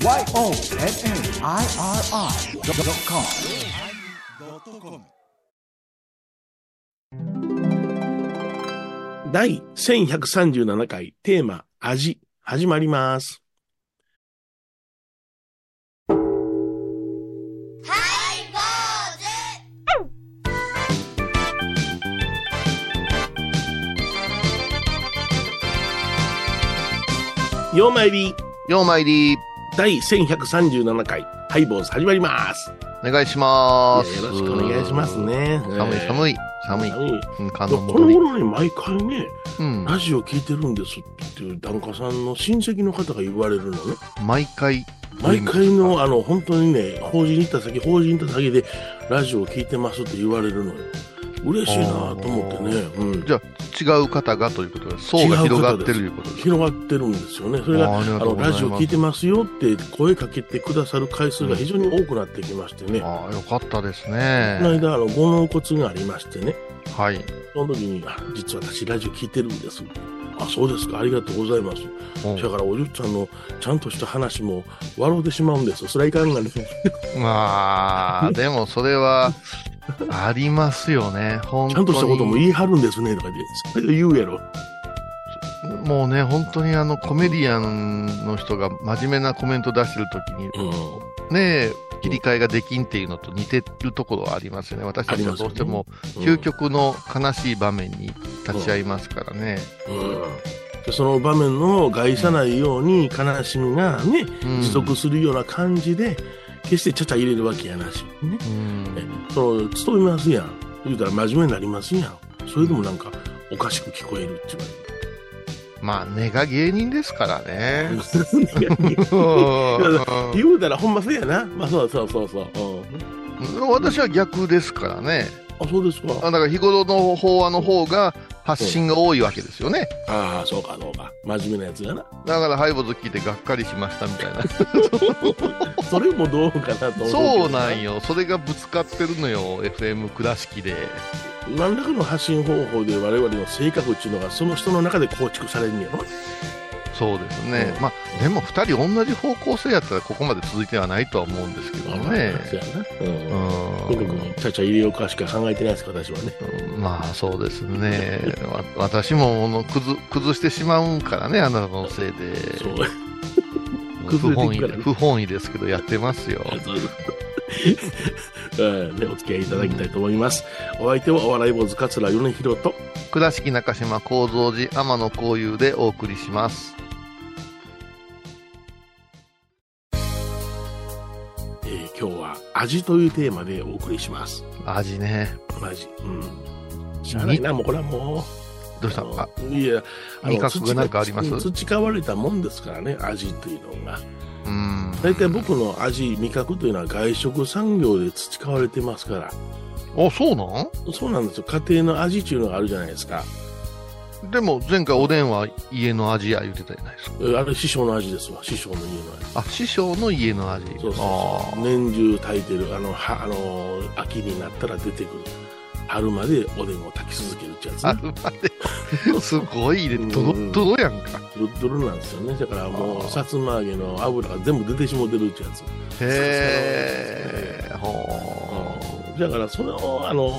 YONNIRI.com 第1137回テーマ味始まります。ようまいりようまいり、第1137回ハイボーズ始まります。お願いします。よろしくお願いします。ね。寒い寒い、寒い。寒い。この頃ね、毎回ね、うん。ラジオ聞いてるんですっていう檀家さんの親戚の方が言われるのね。毎回。毎回の、あの、本当にね、法事に行った先、法事に行った先で、ラジオ聞いてますって言われるのよ。嬉しいなと思ってね。うん。じゃあ、違う方がということで、層が広がってるということです。広がってるんですよね。それが、あの、ラジオ聞いてますよって声かけてくださる回数が非常に多くなってきましてね。ああ、よかったですこのね。間、あの、ご納骨がありましてね。はい。その時に、あ実は私ラジオ聞いてるんです。あ、そうですか。ありがとうございます。うんだから、おじゅっちゃんのちゃんとした話も笑うてしまうんです。それはいかんがね。まあ、でもそれは、ありますよね。本当に。ちゃんとしたことも言い張るんですね。とか言って、それで言うやろ。もうね、本当にあの、コメディアンの人が真面目なコメント出してるときに、うん。ねえ、切り替えができんっていうのと似てるところはありますよね。私たちはどうしても、うん究極の悲しい場面に立ち会いますからね。うんでその場面の害さないように悲しみがね、うん持続するような感じで、決してちゃちゃ入れるわけやなし。ね。うんえその、勤めますやん。言うたら真面目になりますやん。それでもなんか、おかしく聞こえるって言わまあ、根が芸人ですからね。言うたらほんまそうやな。まあそうそうそうそう。うん、私は逆ですからね。あ、そうですか。あだから日頃の法話の方が発信が多いわけですよね。ああ、そうかそうか。真面目なやつがな。だからハイボーズ聞いてがっかりしましたみたいな。それもどうかなと思う。そうなんよ。それがぶつかってるのよ。FM 倉敷で。何らかの発信方法で我々の性格っていうのがその人の中で構築されるんやろ。そうですね。うんまあ、でも二人同じ方向性やったらここまで続いてはないとは思うんですけどね。そうやな。ううん。ちゃちゃ入れようかしか考えてないです、私はね。んまあそうですね。わ私もあの崩崩してしまうんからね、あなたのせいで。そう。不本意不本意ですけどやってますよ。うん ね、お付き合いいただきたいと思います。お相手はお笑い坊主桂米広と、倉敷中島幸三寺天野幸雄でお送りします。味というテーマでお送りします。味ね。味。うん。しゃあないな、もうこれはもう。どうした？のあいや、あの味覚がなんかあります？培培われたもんですからね、味というのが。うん。大体僕の味、味覚というのは外食産業で培われてますから。あ、そうなん？そうなんですよ。家庭の味っていうのがあるじゃないですか。でも前回おでんは家の味や言ってたじゃないですか。えあれ師匠の味ですわ。師匠の家の味。あ、師匠の家の味。そうそうそう年中炊いてるあのはあの秋になったら出てくる春までおでんを炊き続けるってやつあねるまで。すごいね。ドロッドロやんか。ドロッドロなんですよねだからもあーうさつま揚げの油が全部出てしもてるってやつへえ。ほだからそのあの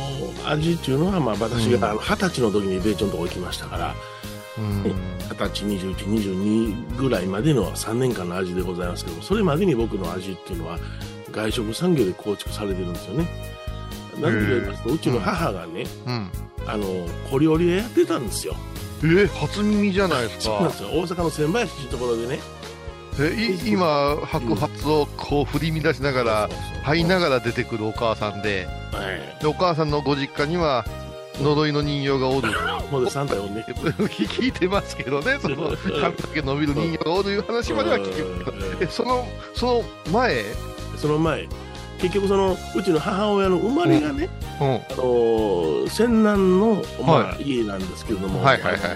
味っていうのはまあ私うんがあの二十歳の時に米朝のとこ行きましたから。二十歳2122ぐらいまでの3年間の味でございますけどそれまでに僕の味っていうのは外食産業で構築されてるんですよねなんでか言いますとうちの母がね、うん。あの小料理屋やってたんですよ。え、初耳じゃないですかそうなんで。すよ。大阪の千林っていうところでね。今、白髪をこう振り乱しながら、這いなががら出てくるお母さんで。でお母さんのご実家には、呪いの人形がおる。もうでサンタ呼んで。聞いてますけどね、その 髪の毛伸びる人形がおるいう話までは聞きますその、その前、その前、結局その、うちの母親の生まれがね、うん。あのー、泉南の、まあは家なんですけれども、はいはいはい。あの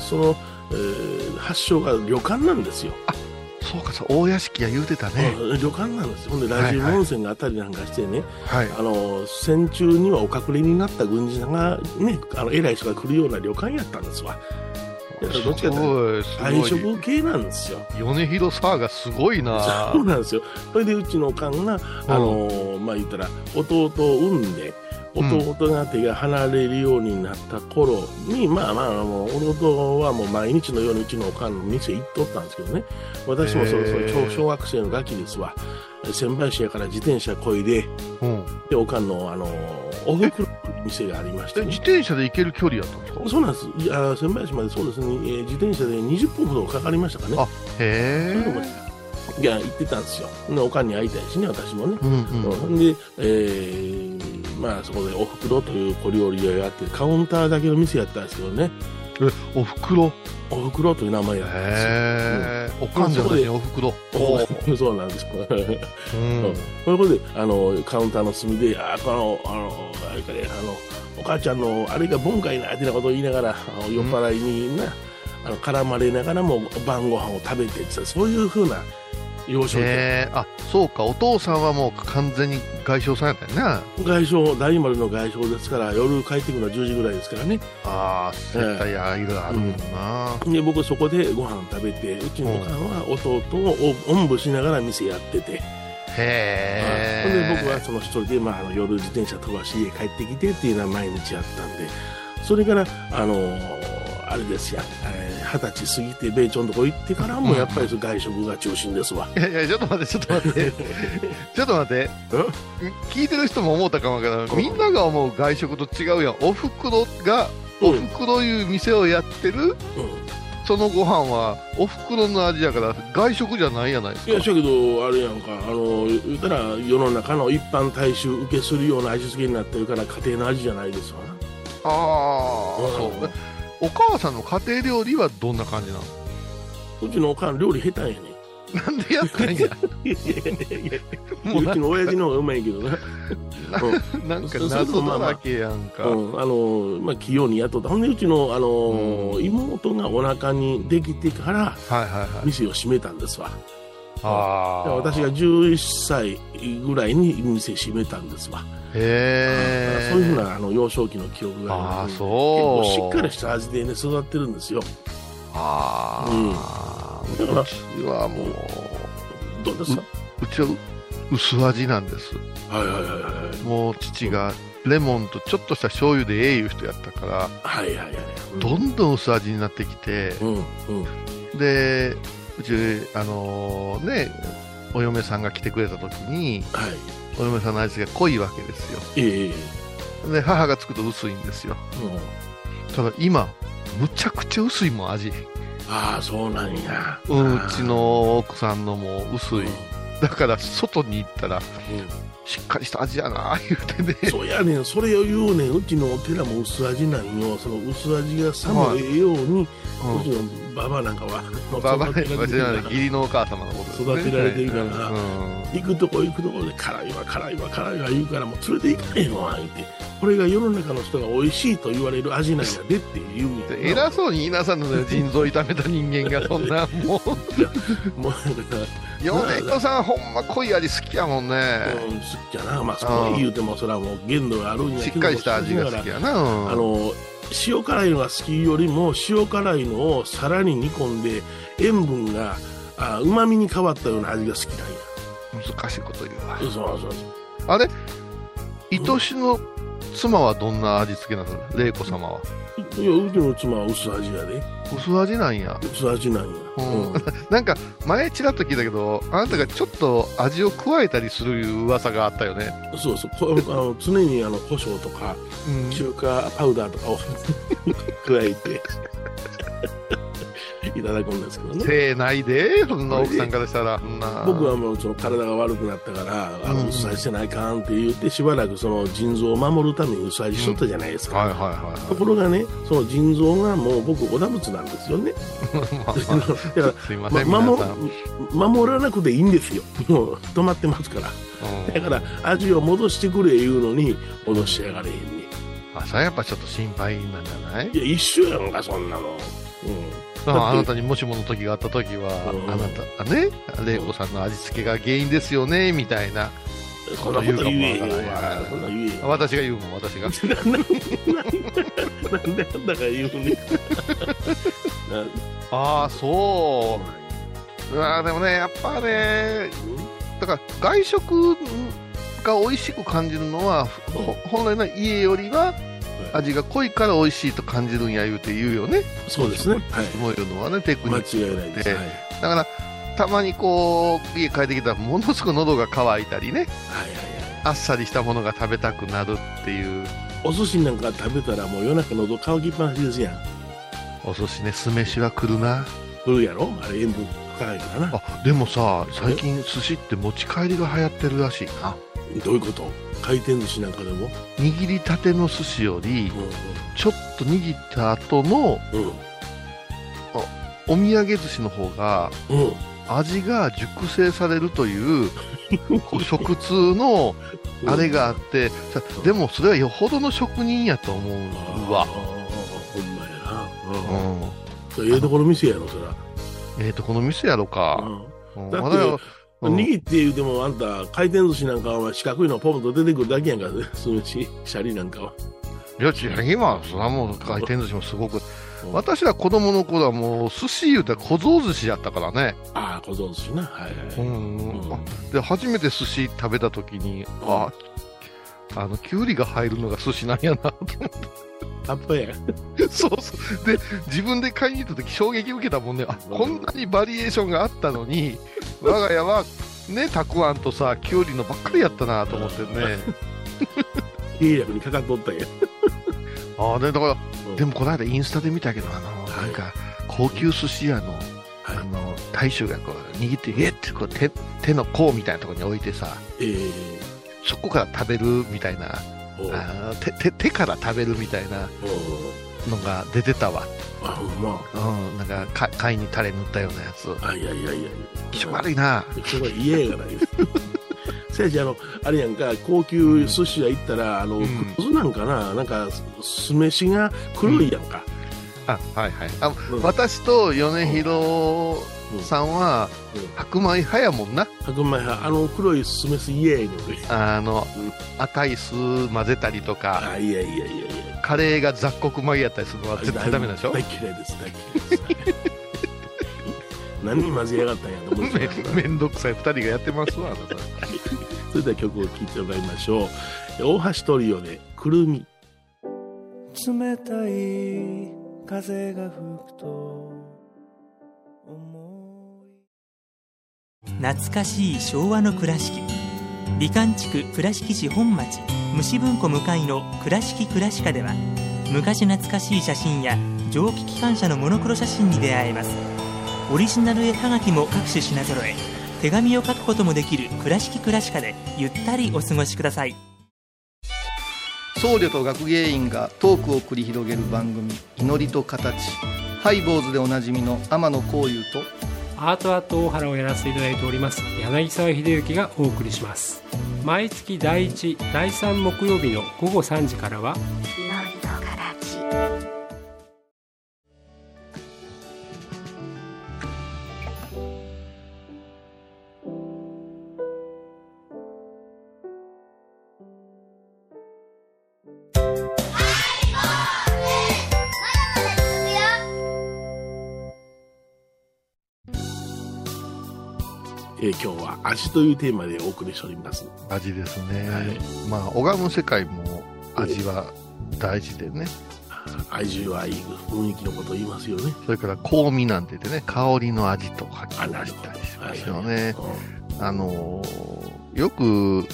その、えー発祥が旅館なんですよ。そうか、そう、大屋敷や言うてたね。うん旅館なんですよ。ほんで、ラジオ温泉があったりなんかしてね、はい。あの、戦中にはお隠れになった軍人さんがね、あの、偉い人が来るような旅館やったんですわ。だからどっちかというとすごい、す外ごい。食系なんですよ。米広サーがすごいなそうなんですよ。それでうちのおかんが、あのーまあ言ったら、弟を産んで、うん弟が手が離れるようになった頃に、まあまあ、もう弟はもう毎日のようにうちのおかんの店行っとったんですけどね。私もそろそろ小小学生のガキですわ。仙台市やから自転車こいで、うん。で、おかんの、あのーおふくろの店がありましてえ、ね自転車で行ける距離やったんですか？そうなんです。いや、仙台市までそうですね、えー自転車で20分ほどかかりましたかね。あへえ。いや、行ってたんですよ。でおかんに会いたいしね、私もね。うんうん。うんで、えーまあそこでおふくろという小料理屋があって、カウンターだけの店やったんですけどね、え、おふくろ？おふくろという名前やったんですよ。へえ。おかんじゃないね、おふくろ。おうんそうなんですよ。うん。それで、あの、カウンターの隅で、あ、この、あの、あれかね、あの、お母ちゃんの、あれが盆会な、ってなことを言いながら、あの酔っ払いにな、あの、絡まれながらも晩ご飯を食べてってさ、そういうふうな幼少期。へえ。あ、そうか、お父さんはもう完全に外商さんやったよね。外商、大丸の外商ですから、夜帰ってくるのは10時ぐらいですからね。ああ、接待やいろいろあるもんな。で、僕そこでご飯食べて、うちのおかんは弟をおんぶしながら店やってて、へほんでえ。僕はその一人で、まあ、あの夜自転車飛ばし家帰ってきてっていうのは毎日やったんで、それから、あのーあれですや、えー二十歳過ぎて米朝のとこ行ってからもやっぱり外食が中心ですわ。いやいや、ちょっと待って、ちょっと待って。ちょっと待って。聞いてる人も思ったかもわからん。みんなが思う外食と違うやん。おふくろが、おふくろいう店をやってる、うんそのご飯は、おふくろの味やから、外食じゃないやないですか。いや、しやけど、あれやんか、あの、言うたら世の中の一般大衆受けするような味付けになってるから家庭の味じゃないですわな。ああ、そう。お母さんの家庭料理はどんな感じなの？うちのおかん料理下手やねなんでやったんや？ん。いやいやいやもうちの親父の方がうまいけどな。なんか謎だらけやんか。うん、あのまあ、器用に雇った。ほんで、うちの、あのうん妹がお腹にできてから、はいはいはい。店を閉めたんですわ。ああ。私が11歳ぐらいに店閉めたんですわ。へえ。そういうふうなあの幼少期の記憶がああ、りますそう。結構しっかりした味でね、育ってるんですよ。ああ、うんうちはもう、どうですか？うちは薄味なんです。はいはいはいはい。もう父がレモンとちょっとした醤油でええいう人やったから、はいはいはい。うんどんどん薄味になってきて、うんうん。で、うち、あのね、お嫁さんが来てくれた時に、はい。お嫁さんの味が濃いわけですよ。えええで、母が作ると薄いんですよ。うん。ただ今、むちゃくちゃ薄いもん、味。ああ、そうなんや。うんうちの奥さんのも薄うんい。だから、外に行ったら、うんしっかりした味やな、言うてね。そうやねん、それを言うねん、うちのお寺も薄味なんよ、その薄味がさもええように、うちのババアなんかは、ババア育てられてるから。義理のお母様のこと。ね。育てられてるから。うん。行くとこ行くとこで辛いわ辛いわ辛いわ言うからもう連れて行かへんわ言って。これが世の中の人が美味しいと言われる味なんやでって言う。みたいな偉そうに言いなさんのね、腎臓痛めた人間が、そんな、もう、もうだから米子さん、ほんま濃い味好きやもんね。うん、好きやな、まあ、そこ言うても、それはもう限度があるんやしけどっかりした味が好きやな。あの塩辛いのが好きよりも塩辛いのをさらに煮込んで塩分がうまみに変わったような味が好きなんや。難しいこと言うわ。そうそうそう。あれ？愛しの妻はどんな味付けなの？玲子様は。いやうちの妻は薄味やで。薄味なんや。薄味なんや、うん。う んなんか、前ちらっと聞いたけど、あなたがちょっと味を加えたりするいう噂があったよね。そうそう。こあの常にあの胡椒とかうん。中華パウダーとかを 加えていただくんですけどね。手ないで、そんな奥さんからしたら。僕はもうその体が悪くなったから、あうん。の薄味してないかんって言ってしばらくその腎臓を守るために薄味しとったじゃないですか、はいはいはいところがねその腎臓がもう僕おだぶつなんですよね。だから守。守らなくていいんですよ。もう止まってますから。うん。だから味を戻してくれ言うのに戻しやがれへんねあ、それはやっぱちょっと心配なんじゃない？いや一緒やんかそんなの、うん、あなたにもしもの時があった時は、うんあなた、ね、玲子さんの味付けが原因ですよね、みたいな。そんなこと言えへんわ言うかもわからないそんな言えへん私が言うもん、私が。なんであんだか言うね ああ、そう。うわーでもね、やっぱね、だから外食が美味しく感じるのは、ほ本来の家よりは味が濃いから美味しいと感じるんや言うて言うよね。そうですね。はい。もいうのはね、テクニ間ック違いないではい。だから、たまにこう、家帰ってきたら、ものすごく喉が渇いたりね、はいはいはい。あっさりしたものが食べたくなるっていう、お寿司なんか食べたらもう夜中喉乾きっぱなしですやん。お寿司ね、酢飯は来るな。来るやろ？あれ塩分高いからな。あ、でもさ、最近寿司って持ち帰りが流行ってるらしいな。どういうこと？回転寿司なんかでも？握りたての寿司より、うちょっと握った後のんうん。お土産寿司の方が、うん。うん。味が熟成されるという、食通のあれがあって、さでもそれはよほどの職人やと思うわ。ほんまやな。ううん。ええところ店やろ、そら。えーと、この店やろか。うんうんだってまだ握って言うても、あんた、回転寿司なんかは四角いのポンと出てくるだけやんか、酢飯、シャリなんかは。いや、違う、今は、それはもう回転寿司もすごく、うん私ら子供の頃はもう、寿司言うたら小僧寿司やったからね。ああ、小僧寿司な。はいはい。うんうんあで、初めて寿司食べた時に、あ、あの、きゅうりが入るのが寿司なんやな、と思って。タッパや？そうそう。で、自分で買いに行った時衝撃受けたもんね。あ、こんなにバリエーションがあったのに、我が家は、ね、たくあんとさ、きゅうりのばっかりやったなと思ってね。計略にかかっとったんや。ああ、で、だから、うん。でもこの間インスタで見たけど、あの、はい。なんか、高級寿司屋の、はい。あの、大将がこう、握って、えってこう手、手の甲みたいなところに置いてさ、ええ。そこから食べるみたいな、あー手手手から食べるみたいなのが出てたわ。あ、ほんま。うん、なんか、か貝にタレ塗ったようなやつ。あ、いやいやいや。気色悪いな。それは嫌やがないです。せやし、あの、あれやんか、高級寿司屋行ったら、あの、うん黒酢なんかな、なんか、酢飯が黒いやんか。あ、はいはい。あ、うん私と米広さんはうん白米派やもんな。白米派、あの黒い酢飯嫌やねん俺。あのうん、赤い酢混ぜたりとか、あ、いやいやいやいや。カレーが雑穀米やったりするのは絶対ダメなんでしょ？大嫌いです、大嫌いです。何に混ぜやがったんやと思うんですけどめめんどくさい二人がやってますわ、あなた。それでは曲を聴いてもらいましょう。大橋トリオで、くるみ。冷たい風が吹くと懐かしい昭和の倉敷。美観地区倉敷市本町虫文庫向かいの「倉敷倉歯科」では昔懐かしい写真や蒸気機関車のモノクロ写真に出会えます。オリジナル絵はがきも各種品揃え手紙を書くこともできる「倉敷倉歯科」でゆったりお過ごしください。僧侶と学芸員がトークを繰り広げる番組「祈りと形」ハイ坊主でおなじみの天野幸雄とアートアート大原をやらせていただいております柳沢秀幸がお送りします毎月第1第3木曜日の午後3時からはえー今日は味というテーマでお送りしております。味ですね。はいまあ、拝む世界も味は大事でね。愛いい雰囲気のことを言いますよね。それから香味なんて言ってね、香りの味と書きあ、出したりしど。ますよね。うんあのーよく、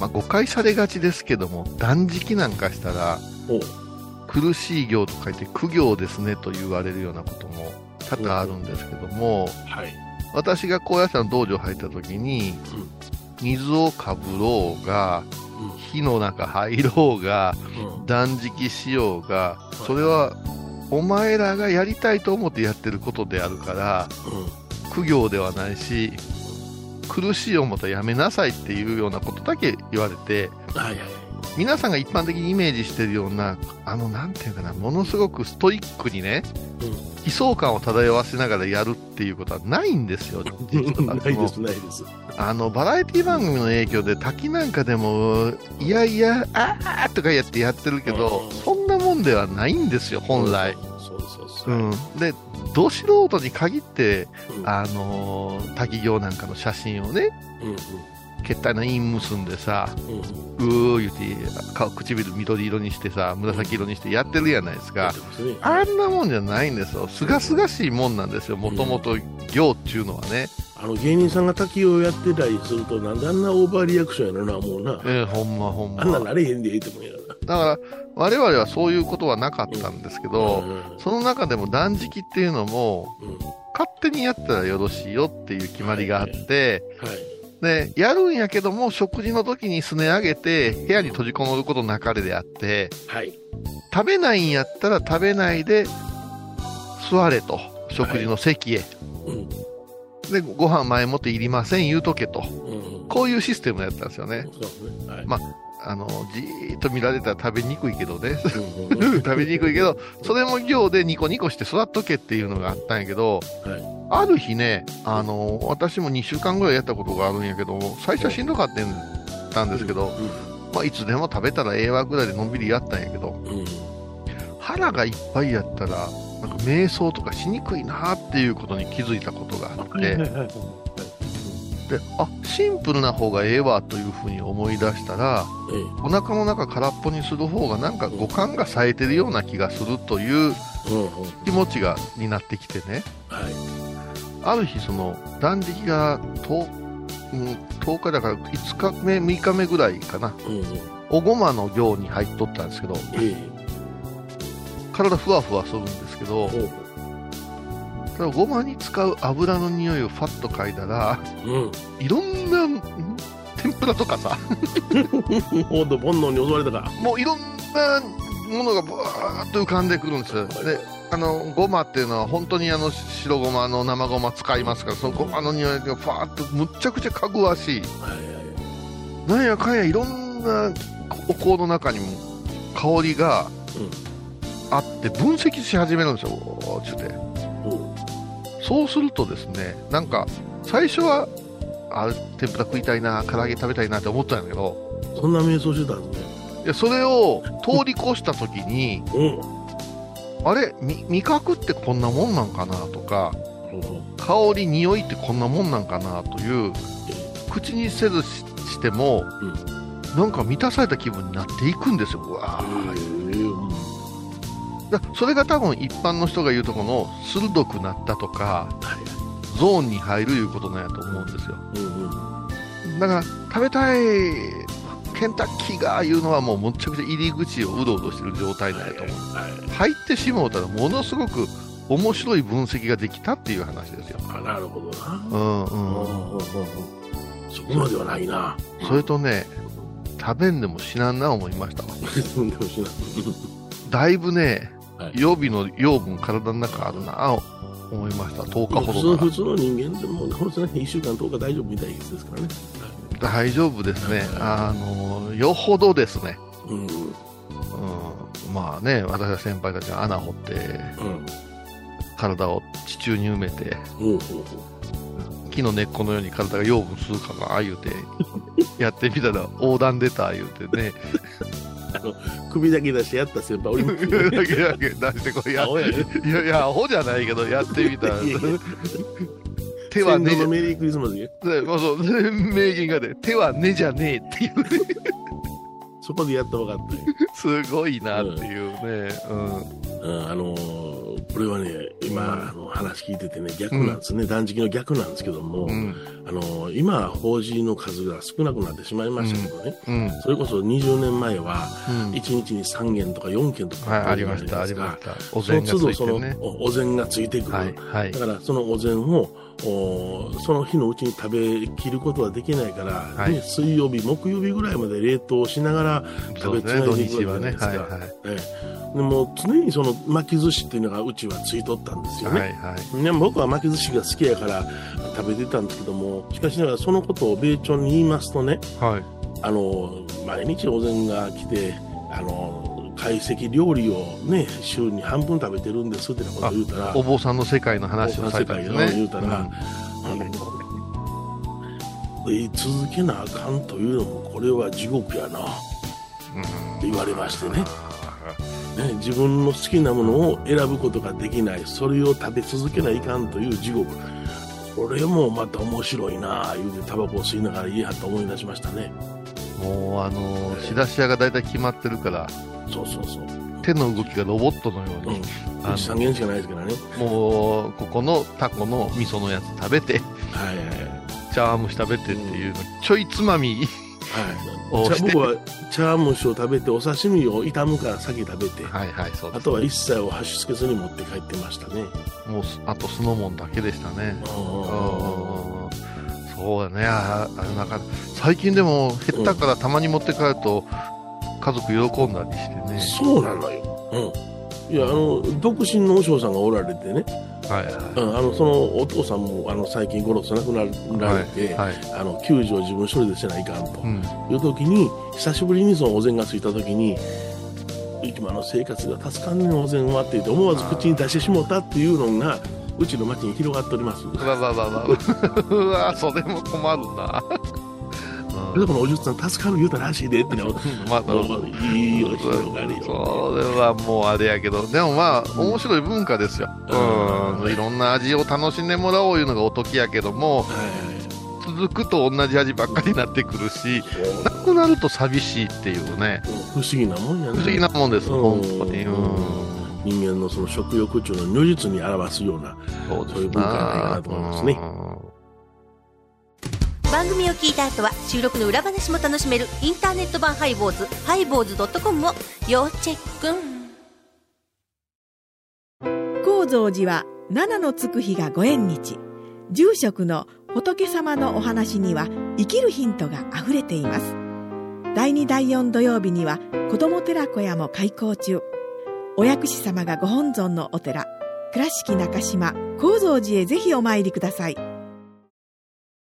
まあ、誤解されがちですけども、断食なんかしたら、苦しい行と書いて苦行ですねと言われるようなことも多々あるんですけども、はい。私が高野山の道場入った時に、水をかぶろうが、火の中入ろうが、うん。断食しようが、それはお前らがやりたいと思ってやってることであるから、うん。苦行ではないし、苦しい思ったらやめなさいっていうようなことだけ言われて、はいはい。皆さんが一般的にイメージしてるような、あの、なんていうかな、ものすごくストイックにね、悲壮感を漂わせながらやるっていうことはないんですよ、実は ないです、ないです。あの、バラエティ番組の影響で滝なんかでも、いやいや、あーとかやってやってるけどうん、そんなもんではないんですよ、本来。そうそうそう。うん。で、ど素人に限って、うんあのー滝行なんかの写真をね、うん決体の印結んでさ、うんうんうー言って、顔唇緑色にしてさ、紫色にしてやってるやないですかやって。ますねあんなもんじゃないんですよ。すがすがしいもんなんですよ。もともと行っていうのはね。あの芸人さんが滝をやってたりするとなんであんなオーバーリアクションやろなもうなえーほんまほんま。あんななれへんでええと思うやろだから、我々はそういうことはなかったんですけど、うんその中でも断食っていうのも、うん勝手にやったらよろしいよっていう決まりがあって、はいで、やるんやけども、食事の時にすね上げて、部屋に閉じこもることなかれであって、はい食べないんやったら食べないで座れと、食事の席へ。うんで、ご飯前もっていりません、言うとけと。うんこういうシステムやったんですよね。ねはいまあの、じーっと見られたら食べにくいけどね。食べにくいけど、それも行でニコニコして座っとけっていうのがあったんやけど、はい。ある日ね、あの、私も2週間ぐらいやったことがあるんやけど、最初はしんどかったんですけど、まあ、いつでも食べたらええわぐらいでのんびりやったんやけど、うん。うん腹がいっぱいやったら、なんか瞑想とかしにくいなっていうことに気づいたことがあって、で、あ、シンプルな方がええわというふうに思い出したら、ええ。お腹の中空っぽにする方がなんか五感が冴えてるような気がするという気持ちがになってきてね。はい。ある日その断食が 10,、うん、10日だから5日目6日目ぐらいかな。おごまの行に入っとったんですけどえ体ふわふわするんですけどえほうただごまに使う油の匂いをファッと嗅いだらうん。いろんな天ぷらとかさ。ほんと煩悩に襲われたか。もういろんなものがブワーッと浮かんでくるんですよ。であのごまっていうのは本当にあの白ごまの生ごま使いますからそのごまの匂いがファーッとむっちゃくちゃかぐわしい。はいはいなんやかんやいろんなお香の中にも香りがあって分析し始めるんですよって。ほそうするとですねなんか最初はあ天ぷら食いたいな唐揚げ食べたいなって思ったんやけどうそんな瞑想してたんですね。いやそれを通り越した時に うん。あれみ味覚ってこんなもんなんかなとか香り匂いってこんなもんなんかなという口にせずししても、なんか満たされた気分になっていくんですよ。うわえうんだそれが多分一般の人が言うとこの鋭くなったとかはいゾーンに入るいうことなんやと思うんですよ。うんうんだから食べたいケンタッキーがいうのはもうむっちゃくちゃ入り口をうろうろしてる状態なんやと思う。はい入ってしもうたらものすごく面白い分析ができたっていう話ですよ。あなるほどな。うんうんうんそこまではないな。それとね食べんでも死なんな思いましたわ。でもしなだいぶね、はい予備の養分体の中あるな思いました。10日ほ普通ど普通の人間でもこの人ね1週間10日大丈夫みたいですからね。大丈夫ですね。あのよほどですね。うん。うん。うんまあね、私は先輩たちが穴掘って、体を地中に埋めて、うん。うん木の根っこのように体が養分吸うかな、言うて、やってみたら横断出た、言うてね、首だけ出してやった先輩おりますだけだけ出してこれやいやいや、アホじゃないけど、やってみた。手はねじメリークリスマスねね そう名言がね、手はねじゃねえっていうね、そこでやっと分かったよ すごいなっていうね、うん。うんあのーこれはね今あの話聞いててね逆なんですね、断食の逆なんですけども、うん、あのー今法事の数が少なくなってしまいましたけどね、うん、それこそ20年前はうん。1日に3件とか4件とかはい、ありました、ありました。お膳がつその都度その。おお膳がついてくる、はい、はい。だ。からそのお膳をおその日のうちに食べきることはできないから、はい。ね水曜日木曜日ぐらいまで冷凍しながら食べつないでいく。わけじゃないですか、でも常にその巻き寿司っていうのがうちはついとったんですよね、はい、はい。ね僕は巻き寿司が好きやから食べてたんですけどもしかしながらそのことを米朝に言いますとねはい。あの毎日お膳が来てあの懐石料理をね週に半分食べてるんですってなことを言うたらお坊さんの世界の話をされ世界たんですね。の言うたら、あの言い続けなあかんというのもこれは地獄やなってうん言われましてねね、自分の好きなものを選ぶことができないそれを食べ続けないかんという地獄。これもまた面白いなあ言うてタバコを吸いながら家はと思い出しましたね。もうあの仕出し屋が大体決まってるからそうそうそう。手の動きがロボットのよううん。に、うち3軒しかないですからね。もうここのタコの味噌のやつ食べてはいはいはい。チャームシ食べてっていうのちょいつまみはい、僕は茶碗蒸しを食べてお刺身を炒むから先食べて、はいはいそうです。あとは一切お箸つけずに持って帰ってましたね。もうあと酢の物だけでしたね。あうんそうだね。ああれなんか最近でも減ったからたまに持って帰ると家族喜んだりしてね、そうなのよ。うん。いや、あの、独身の和尚さんがおられてね、はいはい。うん、あの、そのお父さんも、あの、最近ゴロス亡くなられて、はい、あの、救助を自分一人でせないかんと。うん、いう時に、久しぶりにそのお膳がついた時に、今の生活が助かんねんお膳はって言って思わず口に出してしもたっていうのが、うちの町に広がっております。うわわわわ。うわそれも困るな、でこのおじゅさん助かる言うたらしいでってのうん、まだもういいよ広がりよ。それはもうあれやけどでもまあ面白い文化ですよ、うん。うん、いろんな味を楽しんでもらおういうのがおときやけどもはいはい続くと同じ味ばっかりになってくるしなくなると寂しいっていうね。不思議なもんやね。不思議なもんです、うん。本当に、うん、人間のその食欲中の如実に表すような、そういう文化じゃないかなと思いますね番組を聞いた後は収録の裏話も楽しめるインターネット版ハイボーズハイボーズドットコムを要チェック。高蔵寺は七のつく日がご縁日。住職の仏様のお話には生きるヒントがあふれています。第2第4土曜日には子ども寺小屋も開校中。お薬師様がご本尊のお寺倉敷中島・高蔵寺へぜひお参りください。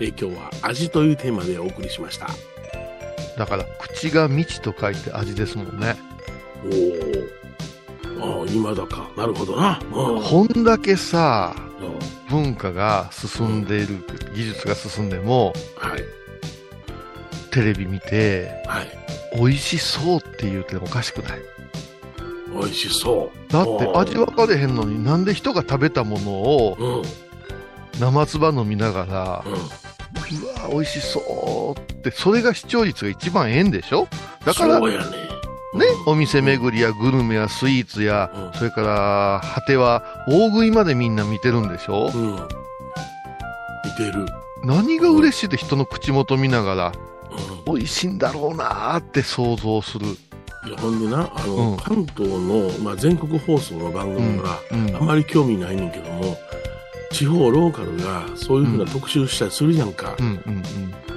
え今日は味というテーマでお送りしました。だから口が未知と書いて味ですもんねおお。ああ、今だか。なるほどな。うんこんだけさうん文化が進んでいる技術が進んでもはい。テレビ見てはい。美味しそうって言うておかしくない？美味しそう。だって味分かれへんのになんで人が食べたものをうん。うん。生唾飲みながらうわ美味しそうってそれが視聴率が一番ええんでしょ？だからねそうやね。お店巡りやグルメやスイーツや、うんそれから果ては大食いまでみんな見てるんでしょ、うん。似てる。何が嬉しいって人の口元見ながらうん。美味しいんだろうなーって想像する、いや、ほんでな、あの、うん関東の、まあ、全国放送の番組がうんあまり興味ないねんけども、地方ローカルがそういうふうな特集したりするじゃんか。うんうん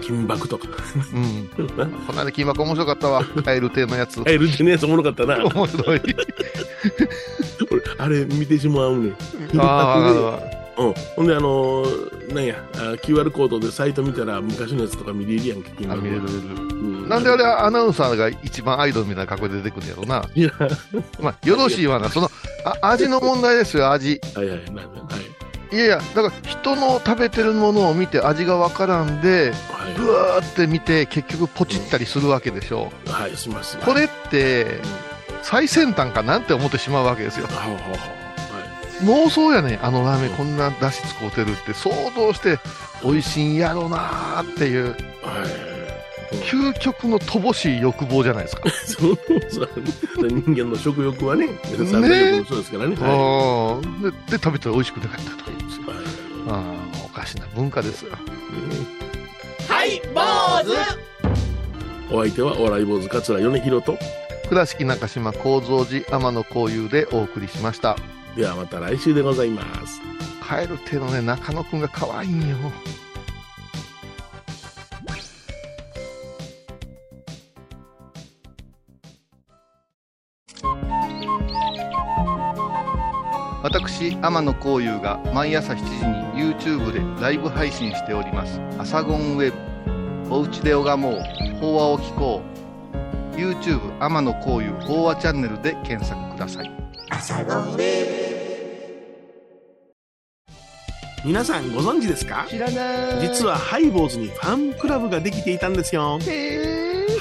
金箔とか。うん。うんなこの間金箔面白かったわ。カエル亭のやつ。エルテのやつおもろかったな。面白い。俺、あれ見てしまうねん。うん。ほんで、あのーなんや、あ QR コードでサイト見たら昔のやつとか見れるやんけ、金見れる見れる。うん。なんであれアナウンサーが一番アイドルみたいな格好で出てくるんやろな。いや、まあよろしいわな。そのあ味の問題ですよ味。はいはい、なんだはい。いやいやだから人の食べてるものを見て味がわからんではい。ブワーって見て結局ポチったりするわけでしょ。はい、します。これって最先端かなんて思ってしまうわけですよ。はあはあはあ妄想やねん。あのラーメンこんな出汁使うてるって想像して美味しいんやろなーっていう。はい。はい。究極の乏しい欲望じゃないですか。そうそう。人間の食欲はね、三大欲もそうですからね。はあー。でで食べたら美味しくなかったとか言う。んですよい。はい。あーおかしな文化ですよ。はい、坊主。お相手はお笑い坊主桂米広と、倉敷中島幸三寺天野幸雄でお送りしました。ではまた来週でございます。カエル亭のね中野くんが可愛いんよ私天野幸雄が毎朝7時に YouTube でライブ配信しております「アサゴンウェブ」「おうちで拝もう。法話を聞こう」YouTube 天野幸雄法話チャンネルで検索ください。皆さんご存知ですか？知らない。実はハイボーズにファンクラブができていたんですよ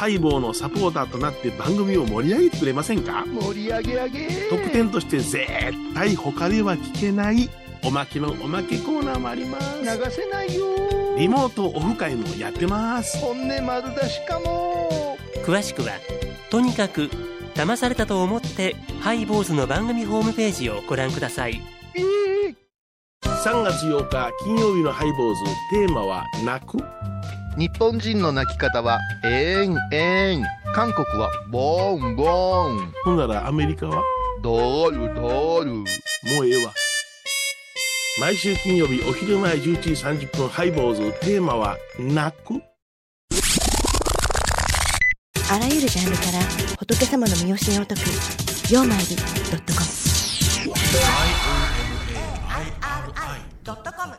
ハイボーのサポーターとなって番組を盛り上げてくれませんか？盛り上げ上げ特典として絶対他では聞けないおまけのおまけコーナーもあります。流せないよ。リモートオフ会もやってます。本音丸出しかも。詳しくはとにかく騙されたと思ってハイボーズの番組ホームページをご覧ください。3月8日金曜日のハイボーズ。テーマは「泣く」日本人の泣き方はえんえん。韓国はボンボン。ほんならアメリカは？ドルドル。もうええわ。毎週金曜日お昼前11時30分ハイボーズ。テーマは泣く？あらゆるジャンルから仏様の身教えを解く「曜マイル .com」「IOMAIRI.com」